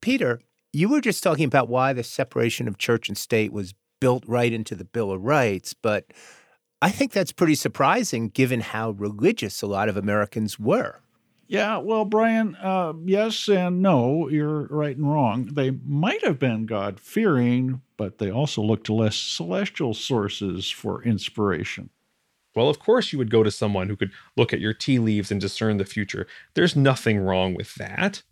Peter, you were just talking about why the separation of church and state was built right into the Bill of Rights, but I think that's pretty surprising given how religious a lot of Americans were. Yeah, well, Brian, uh, yes and no. You're right and wrong. They might have been God fearing, but they also looked to less celestial sources for inspiration. Well, of course, you would go to someone who could look at your tea leaves and discern the future. There's nothing wrong with that.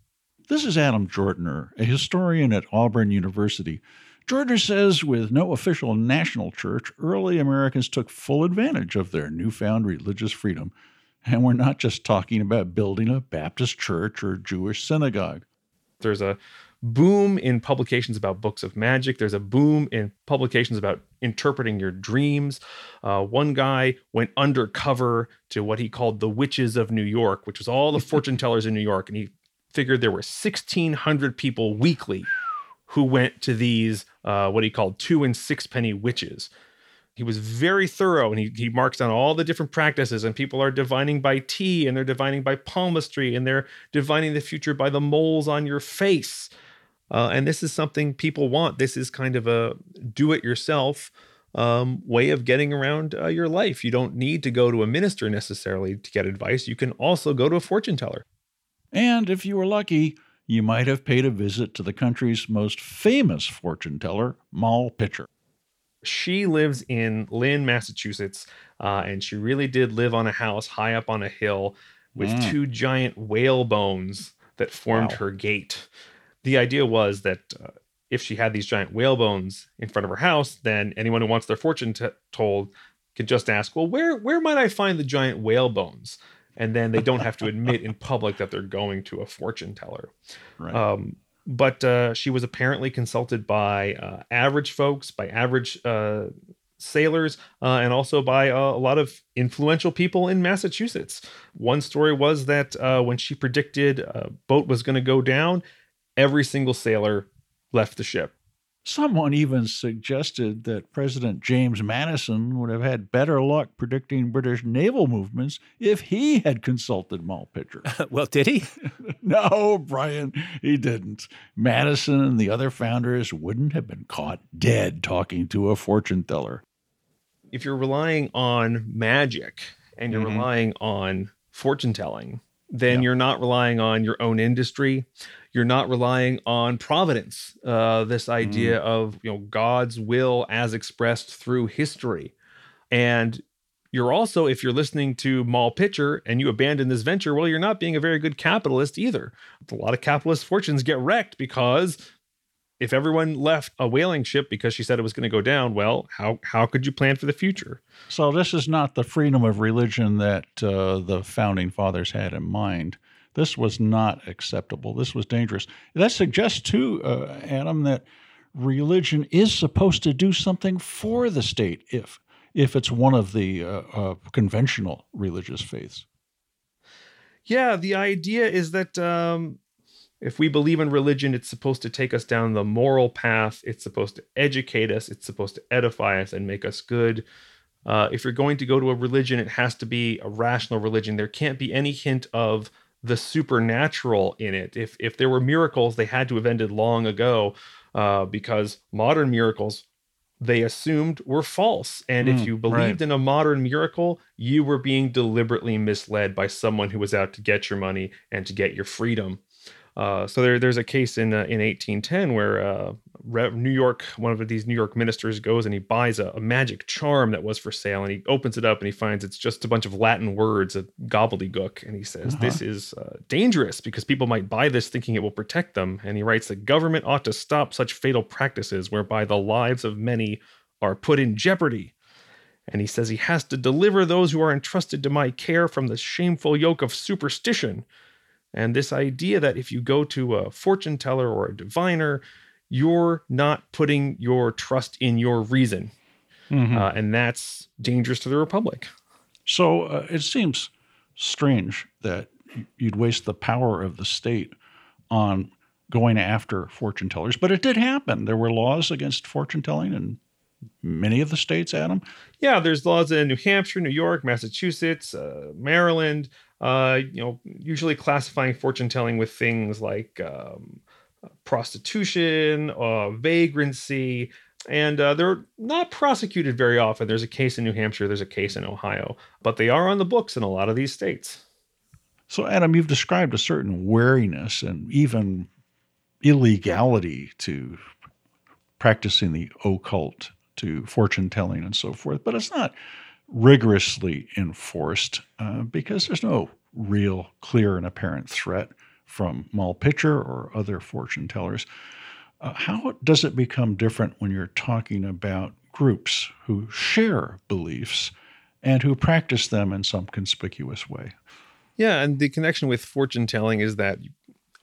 This is Adam Jortner, a historian at Auburn University. Jortner says with no official national church, early Americans took full advantage of their newfound religious freedom and we're not just talking about building a Baptist church or Jewish synagogue. There's a boom in publications about books of magic. There's a boom in publications about interpreting your dreams. Uh, one guy went undercover to what he called the Witches of New York, which was all the fortune tellers in New York. And he figured there were 1,600 people weekly who went to these, uh, what he called two and sixpenny witches. He was very thorough and he, he marks down all the different practices and people are divining by tea and they're divining by palmistry and they're divining the future by the moles on your face. Uh, and this is something people want. This is kind of a do it yourself um, way of getting around uh, your life. You don't need to go to a minister necessarily to get advice. You can also go to a fortune teller and if you were lucky you might have paid a visit to the country's most famous fortune teller moll pitcher she lives in Lynn, Massachusetts, uh, and she really did live on a house high up on a hill with mm. two giant whale bones that formed wow. her gate. The idea was that uh, if she had these giant whale bones in front of her house, then anyone who wants their fortune t- told could just ask, "Well, where where might I find the giant whale bones?" And then they don't have to admit in public that they're going to a fortune teller. Right. Um, but uh, she was apparently consulted by uh, average folks, by average uh, sailors, uh, and also by uh, a lot of influential people in Massachusetts. One story was that uh, when she predicted a boat was going to go down, every single sailor left the ship. Someone even suggested that President James Madison would have had better luck predicting British naval movements if he had consulted Moll Pitcher. well, did he? no, Brian, he didn't. Madison and the other founders wouldn't have been caught dead talking to a fortune teller. If you're relying on magic and you're mm-hmm. relying on fortune telling, then you're not relying on your own industry. You're not relying on providence uh, this idea mm. of you know god's will as expressed through history. And you're also if you're listening to Moll Pitcher and you abandon this venture well you're not being a very good capitalist either. A lot of capitalist fortunes get wrecked because if everyone left a whaling ship because she said it was going to go down, well, how how could you plan for the future? So this is not the freedom of religion that uh, the founding fathers had in mind. This was not acceptable. This was dangerous. That suggests, too, uh, Adam, that religion is supposed to do something for the state if if it's one of the uh, uh, conventional religious faiths. Yeah, the idea is that um, if we believe in religion, it's supposed to take us down the moral path. It's supposed to educate us. It's supposed to edify us and make us good. Uh, if you're going to go to a religion, it has to be a rational religion. There can't be any hint of the supernatural in it. If if there were miracles, they had to have ended long ago, uh, because modern miracles they assumed were false. And mm, if you believed right. in a modern miracle, you were being deliberately misled by someone who was out to get your money and to get your freedom. Uh, so there, there's a case in uh, in 1810 where uh, New York, one of these New York ministers goes and he buys a, a, magic charm that was for sale, and he opens it up and he finds it's just a bunch of Latin words, a gobbledygook, and he says uh-huh. this is uh, dangerous because people might buy this thinking it will protect them. And he writes that government ought to stop such fatal practices whereby the lives of many are put in jeopardy. And he says he has to deliver those who are entrusted to my care from the shameful yoke of superstition and this idea that if you go to a fortune teller or a diviner, you're not putting your trust in your reason. Mm-hmm. Uh, and that's dangerous to the Republic. So uh, it seems strange that you'd waste the power of the state on going after fortune tellers, but it did happen. There were laws against fortune telling in many of the states, Adam. Yeah, there's laws in New Hampshire, New York, Massachusetts, uh, Maryland, uh, you know, usually classifying fortune telling with things like um, prostitution, uh, vagrancy, and uh, they're not prosecuted very often. There's a case in New Hampshire, there's a case in Ohio, but they are on the books in a lot of these states. So, Adam, you've described a certain wariness and even illegality to practicing the occult, to fortune telling, and so forth, but it's not rigorously enforced uh, because there's no real, clear, and apparent threat from Moll Pitcher or other fortune tellers. Uh, how does it become different when you're talking about groups who share beliefs and who practice them in some conspicuous way? Yeah, and the connection with fortune telling is that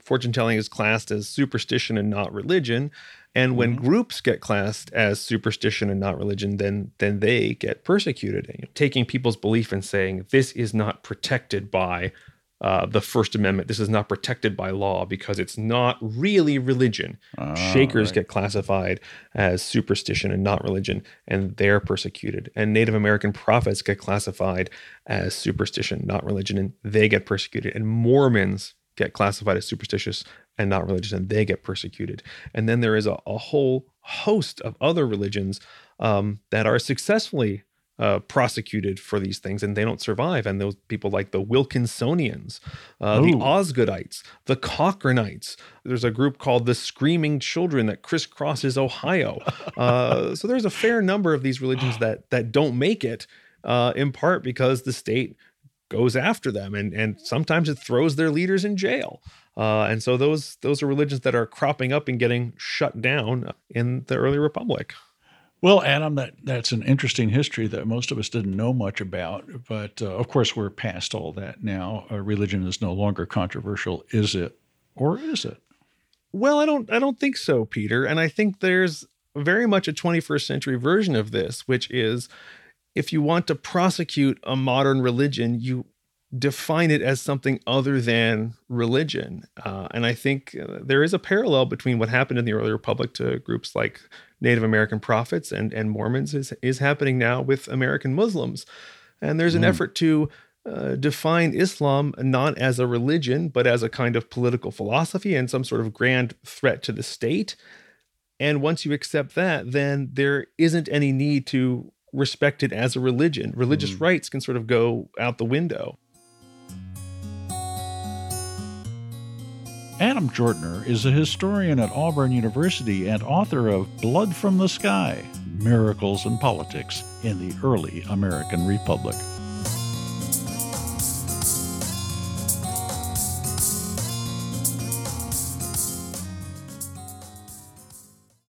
fortune telling is classed as superstition and not religion. And when mm-hmm. groups get classed as superstition and not religion, then then they get persecuted. You know, taking people's belief and saying this is not protected by uh, the First Amendment. This is not protected by law because it's not really religion. Oh, Shakers right. get classified as superstition and not religion, and they're persecuted. And Native American prophets get classified as superstition, not religion, and they get persecuted. And Mormons get classified as superstitious and not religious, and they get persecuted. And then there is a, a whole host of other religions um, that are successfully uh, prosecuted for these things and they don't survive. And those people like the Wilkinsonians, uh, the Osgoodites, the Cochranites. There's a group called the Screaming Children that crisscrosses Ohio. Uh, so there's a fair number of these religions that that don't make it, uh, in part because the state goes after them and and sometimes it throws their leaders in jail. Uh, and so those those are religions that are cropping up and getting shut down in the early republic. Well, Adam, that, that's an interesting history that most of us didn't know much about. But uh, of course, we're past all that now. Uh, religion is no longer controversial, is it? Or is it? Well, I don't. I don't think so, Peter. And I think there's very much a 21st century version of this, which is if you want to prosecute a modern religion, you define it as something other than religion. Uh, and I think uh, there is a parallel between what happened in the early republic to groups like Native American prophets and, and Mormons is, is happening now with American Muslims. And there's an mm. effort to uh, define Islam not as a religion, but as a kind of political philosophy and some sort of grand threat to the state. And once you accept that, then there isn't any need to respect it as a religion. Religious mm. rights can sort of go out the window. Adam Jortner is a historian at Auburn University and author of Blood from the Sky Miracles and Politics in the Early American Republic.